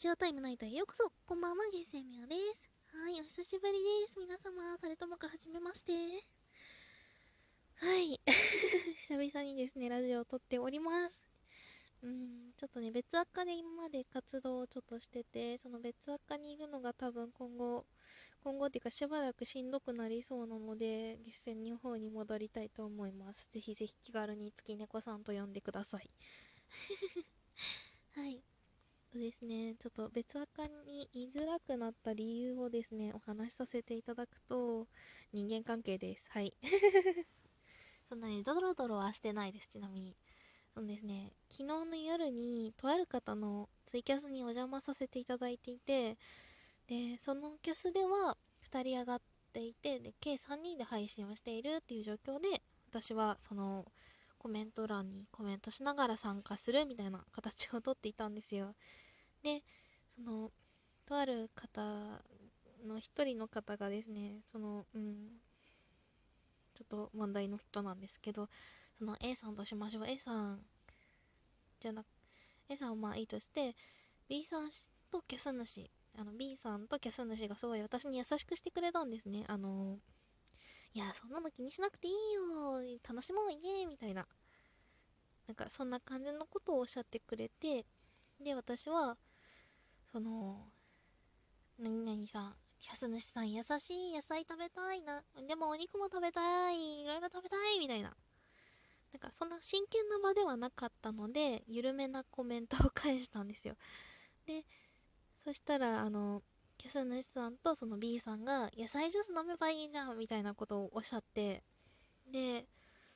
ジオタイムナイトへようこそこんばんは、ゲスミオです。はい、お久しぶりです。皆様、それともかはじめまして。はい。久々にですね、ラジオを撮っております。うん、ちょっとね、別アカで今まで活動をちょっとしてて、その別アカにいるのが多分今後、今後っていうかしばらくしんどくなりそうなので、月戦の方に戻りたいと思います。ぜひぜひ気軽に月猫さんと呼んでください。はい。とですね、ちょっと別若に言いづらくなった理由をですね、お話しさせていただくと、人間関係です。はい。そんなにドロドロはしてないです、ちなみに。そうですね、昨日の夜に、とある方のツイキャスにお邪魔させていただいていて、で、そのキャスでは2人上がっていて、で、計3人で配信をしているっていう状況で、私はその、コメント欄にコメントしながら参加するみたいな形をとっていたんですよ。で、その、とある方の一人の方がですね、その、うん、ちょっと問題の人なんですけど、その A さんとしましょう。A さんじゃなく、A さんはまあいいとして、B さんとキャス主、あの B さんとキャス主がすごい私に優しくしてくれたんですね。あのいや、そんなの気にしなくていいよ。楽しもう、イエーイみたいな。なんか、そんな感じのことをおっしゃってくれて、で、私は、その、何々さん、キャス主さん優しい、野菜食べたいな、でもお肉も食べたい、いろいろ食べたい、みたいな。なんか、そんな真剣な場ではなかったので、緩めなコメントを返したんですよ。で、そしたら、あの、キャス主さんとその B さんが野菜ジュース飲めばいいじゃんみたいなことをおっしゃってで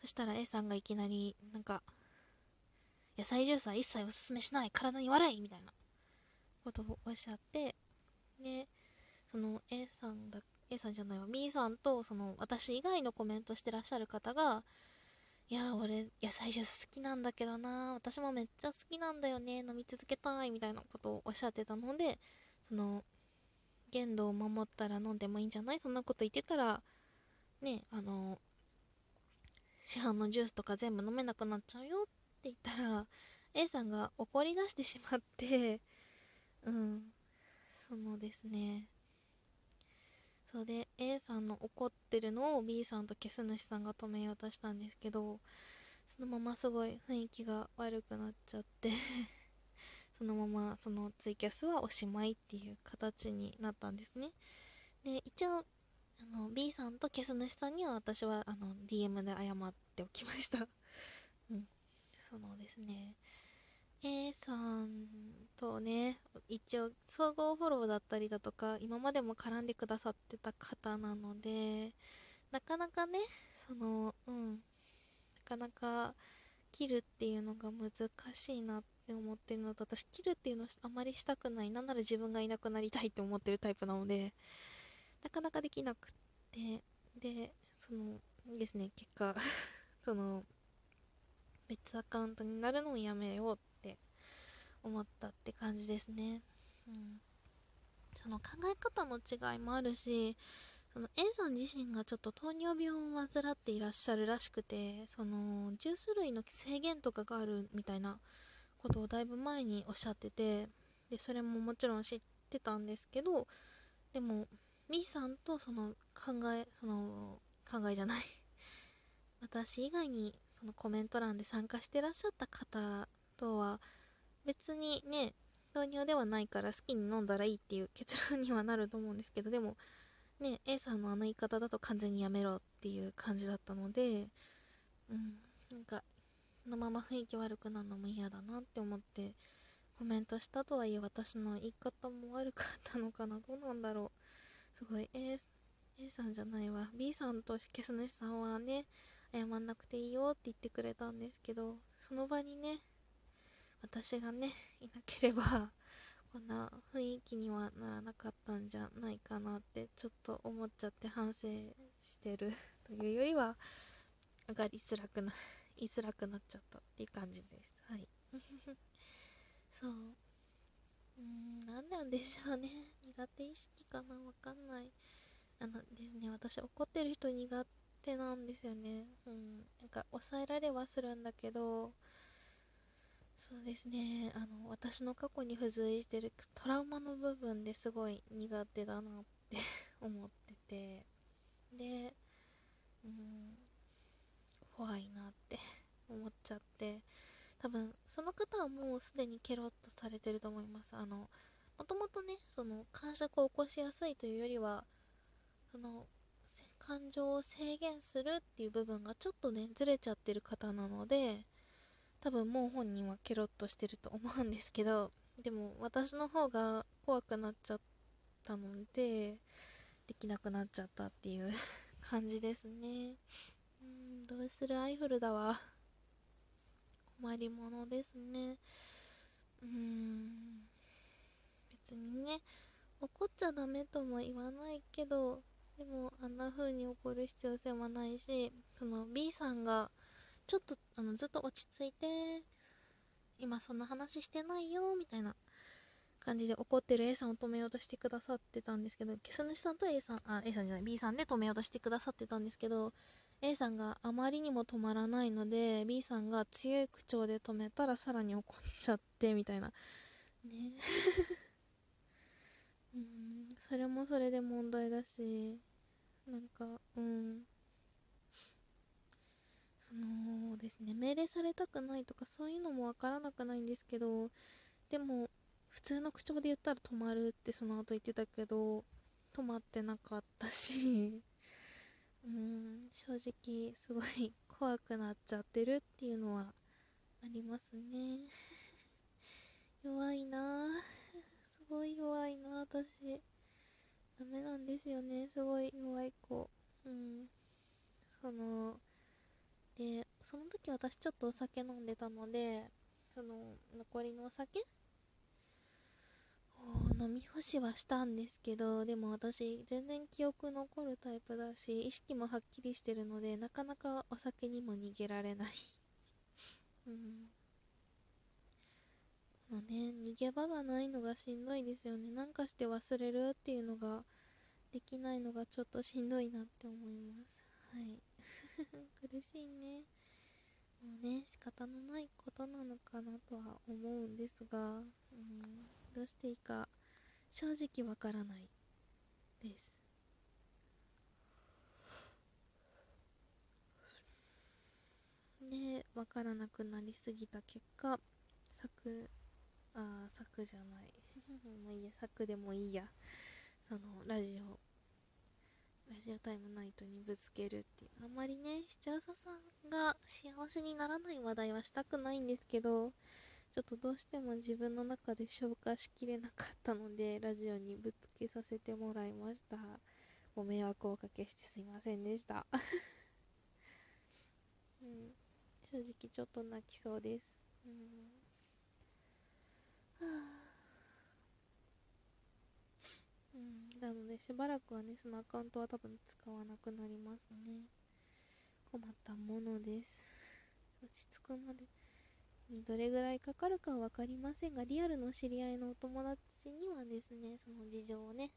そしたら A さんがいきなりなんか野菜ジュースは一切おすすめしない体に悪いみたいなことをおっしゃってでその A さんだ A さんじゃないわ B さんとその私以外のコメントしてらっしゃる方がいや俺野菜ジュース好きなんだけどな私もめっちゃ好きなんだよね飲み続けたいみたいなことをおっしゃってたのでその限度を守ったら飲んでもいいんじゃない？そんなこと言ってたら、ね、あの、市販のジュースとか全部飲めなくなっちゃうよって言ったら、A さんが怒り出してしまってうん、そのですね、それで A さんの怒ってるのを B さんと消す主さんが止めようとしたんですけど、そのまますごい雰囲気が悪くなっちゃって そのままそのツイキャスはおしまいっていう形になったんですね。で、一応、あの、B さんと消す主さんには私はあの DM で謝っておきました。うん。そのですね、A さんとね、一応総合フォローだったりだとか、今までも絡んでくださってた方なので、なかなかね、その、うん、なかなか切るっていうのが難しいなって思ってるのと私切るっていうのあまりしたくないなんなら自分がいなくなりたいって思ってるタイプなのでなかなかできなくってでそのですね結果 その別アカウントになるのをやめようって思ったって感じですね。うん。その考え方の違いもあるしその A さん自身がちょっと糖尿病を患っていらっしゃるらしくてそのジュース類の制限とかがあるみたいなことをだいぶ前におっしゃっててでそれももちろん知ってたんですけどでも B さんとその考えその考えじゃない。私以外にそのコメント欄で参加してらっしゃった方とは別にね糖尿ではないから好きに飲んだらいいっていう結論にはなると思うんですけどでもね A さんのあの言い方だと完全にやめろっていう感じだったのでうんなんかのまま雰囲気悪くなるのも嫌だなって思ってコメントしたとはいえ私の言い方も悪かったのかな。どうなんだろう。すごい A, A さんじゃないわ。B さんと消す主さんはね謝んなくていいよって言ってくれたんですけどその場にね私がねいなければ こんな雰囲気にはならなかったんじゃないかなってちょっと思っちゃって反省してるというよりは上がりづらくな言いづらくなっちゃったっていう感じです。はい。そう。うん、なんなんでしょうね。苦手意識かなわかんない。あのですね、私怒ってる人苦手なんですよね。うん。なんか抑えられはするんだけど、そうですね。あの私の過去に付随してるトラウマの部分ですごい苦手だなって 思ってて。でうん怖いなって 思っちゃって。多分その方はもうすでにケロッとされてると思います。あのもともとねその感触を起こしやすいというよりはその感情を制限するっていう部分がちょっとねずれちゃってる方なので多分もう本人はケロッとしてると思うんですけどでも私の方が怖くなっちゃったのでできなくなっちゃったっていう 感じですね。うんどうするアイフルだわ。困りものですね。うん別にね怒っちゃダメとも言わないけどでもあんな風に怒る必要性はないしその B さんがちょっとあのずっと落ち着いて今そんな話してないよみたいな感じで怒ってる A さんを止めようとしてくださってたんですけどキス主さんと A さんあ A さんじゃない B さんで止めようとしてくださってたんですけど A さんがあまりにも止まらないので B さんが強い口調で止めたらさらに怒っちゃってみたいな。ね。うんそれもそれで問題だしなんかうんそのですね命令されたくないとかそういうのもわからなくないんですけどでも普通の口調で言ったら止まるってその後言ってたけど止まってなかったし うん正直すごい怖くなっちゃってるっていうのはありますね。弱いな。すごい弱いな私。ダメなんですよね。すごい弱い子。うん。そのでその時私ちょっとお酒飲んでたのでその残りのお酒飲み干しはしたんですけどでも私全然記憶残るタイプだし意識もはっきりしてるのでなかなかお酒にも逃げられない。うん。このね逃げ場がないのがしんどいですよね。なんかして忘れるっていうのができないのがちょっとしんどいなって思います。はい。苦しいね。もうね仕方のないことなのかなとは思うんですが、うん、どうしていいか正直わからないです。でわからなくなりすぎた結果作あ作じゃない。もういいや作でもいいや。そのラジオラジオタイムナイトにぶつけるっていうあんまりね視聴者さんが幸せにならない話題はしたくないんですけどちょっとどうしても自分の中で消化しきれなかったのでラジオにぶつけさせてもらいました。ご迷惑をおかけしてすいませんでした。うん。正直ちょっと泣きそうです。うんはあなのでしばらくはねそのアカウントは多分使わなくなりますね。困ったものです。落ち着くまでにどれぐらいかかるかは分かりませんがリアルの知り合いのお友達にはですねその事情をね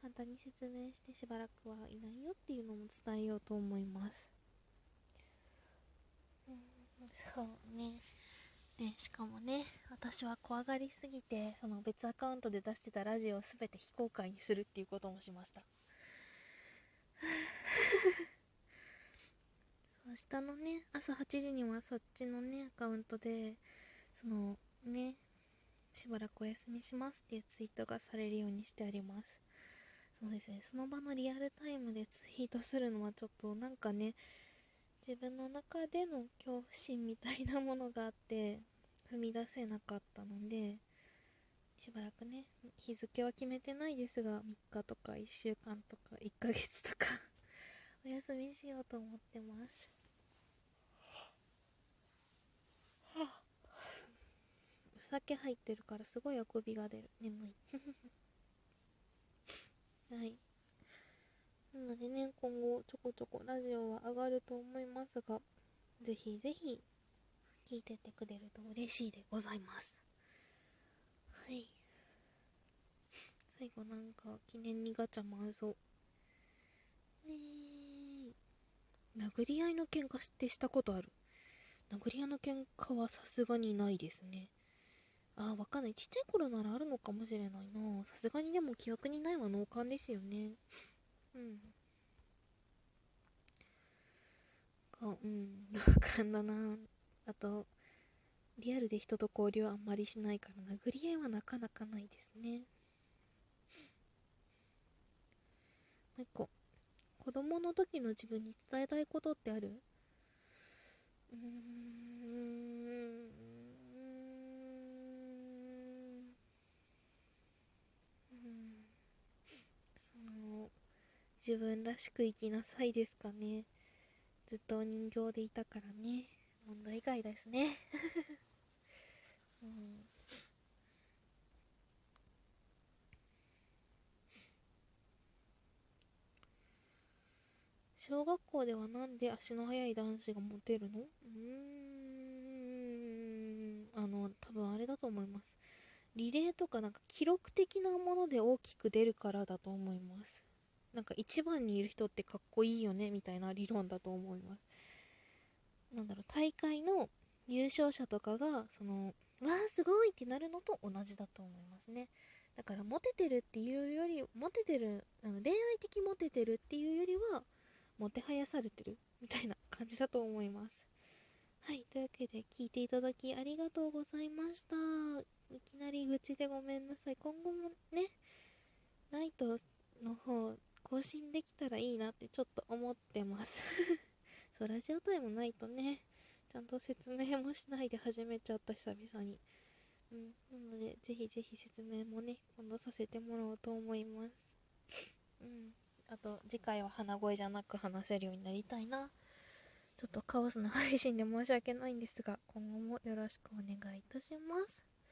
簡単に説明してしばらくはいないよっていうのも伝えようと思います、うん、そうね。でしかもね私は怖がりすぎてその別アカウントで出してたラジオを全て非公開にするっていうこともしました。明日のね朝8時にはそっちのねアカウントでそのねしばらくお休みしますっていうツイートがされるようにしてあります。そうですねその場のリアルタイムでツイートするのはちょっとなんかね自分の中での恐怖心みたいなものがあって踏み出せなかったのでしばらくね日付は決めてないですが3日とか1週間とか1ヶ月とか お休みしようと思ってます。お酒入ってるからすごいあくびが出る。眠い。はい。なのでね今後ちょこちょこラジオは上がると思いますがぜひぜひ聞いててくれると嬉しいでございます。はい。最後なんか記念にガチャ回そう。えー、殴り合いの喧嘩ってしたことある。殴り合いの喧嘩はさすがにないですね。あーわかんない。ちっちゃい頃ならあるのかもしれないな。さすがにでも記憶にないは脳幹ですよね。うん。かうん。脳幹だな。あとリアルで人と交流はあんまりしないから殴り合いはなかなかないですね。もう一個子供の時の自分に伝えたいことってある？うーんその自分らしく生きなさいですかね。ずっとお人形でいたからね。問題外ですね。うん。小学校ではなんで足の速い男子がモテるの？うーん。あの多分あれだと思います。リレーとかなんか記録的なもので大きく出るからだと思います。なんか一番にいる人ってかっこいいよねみたいな理論だと思います。なんだろう大会の優勝者とかがそのわあすごいってなるのと同じだと思いますね。だからモテてるっていうよりモテてるあの恋愛的モテてるっていうよりはもてはやされてるみたいな感じだと思います。はい。というわけで聞いていただきありがとうございました。いきなり愚痴でごめんなさい。今後もねナイトの方更新できたらいいなってちょっと思ってます。そうラジオタイムないとねちゃんと説明もしないで始めちゃった久々に。うんなのでぜひぜひ説明もね今度させてもらおうと思います。うんあと次回は鼻声じゃなく話せるようになりたいな。ちょっとカオスな配信で申し訳ないんですが今後もよろしくお願いいたします。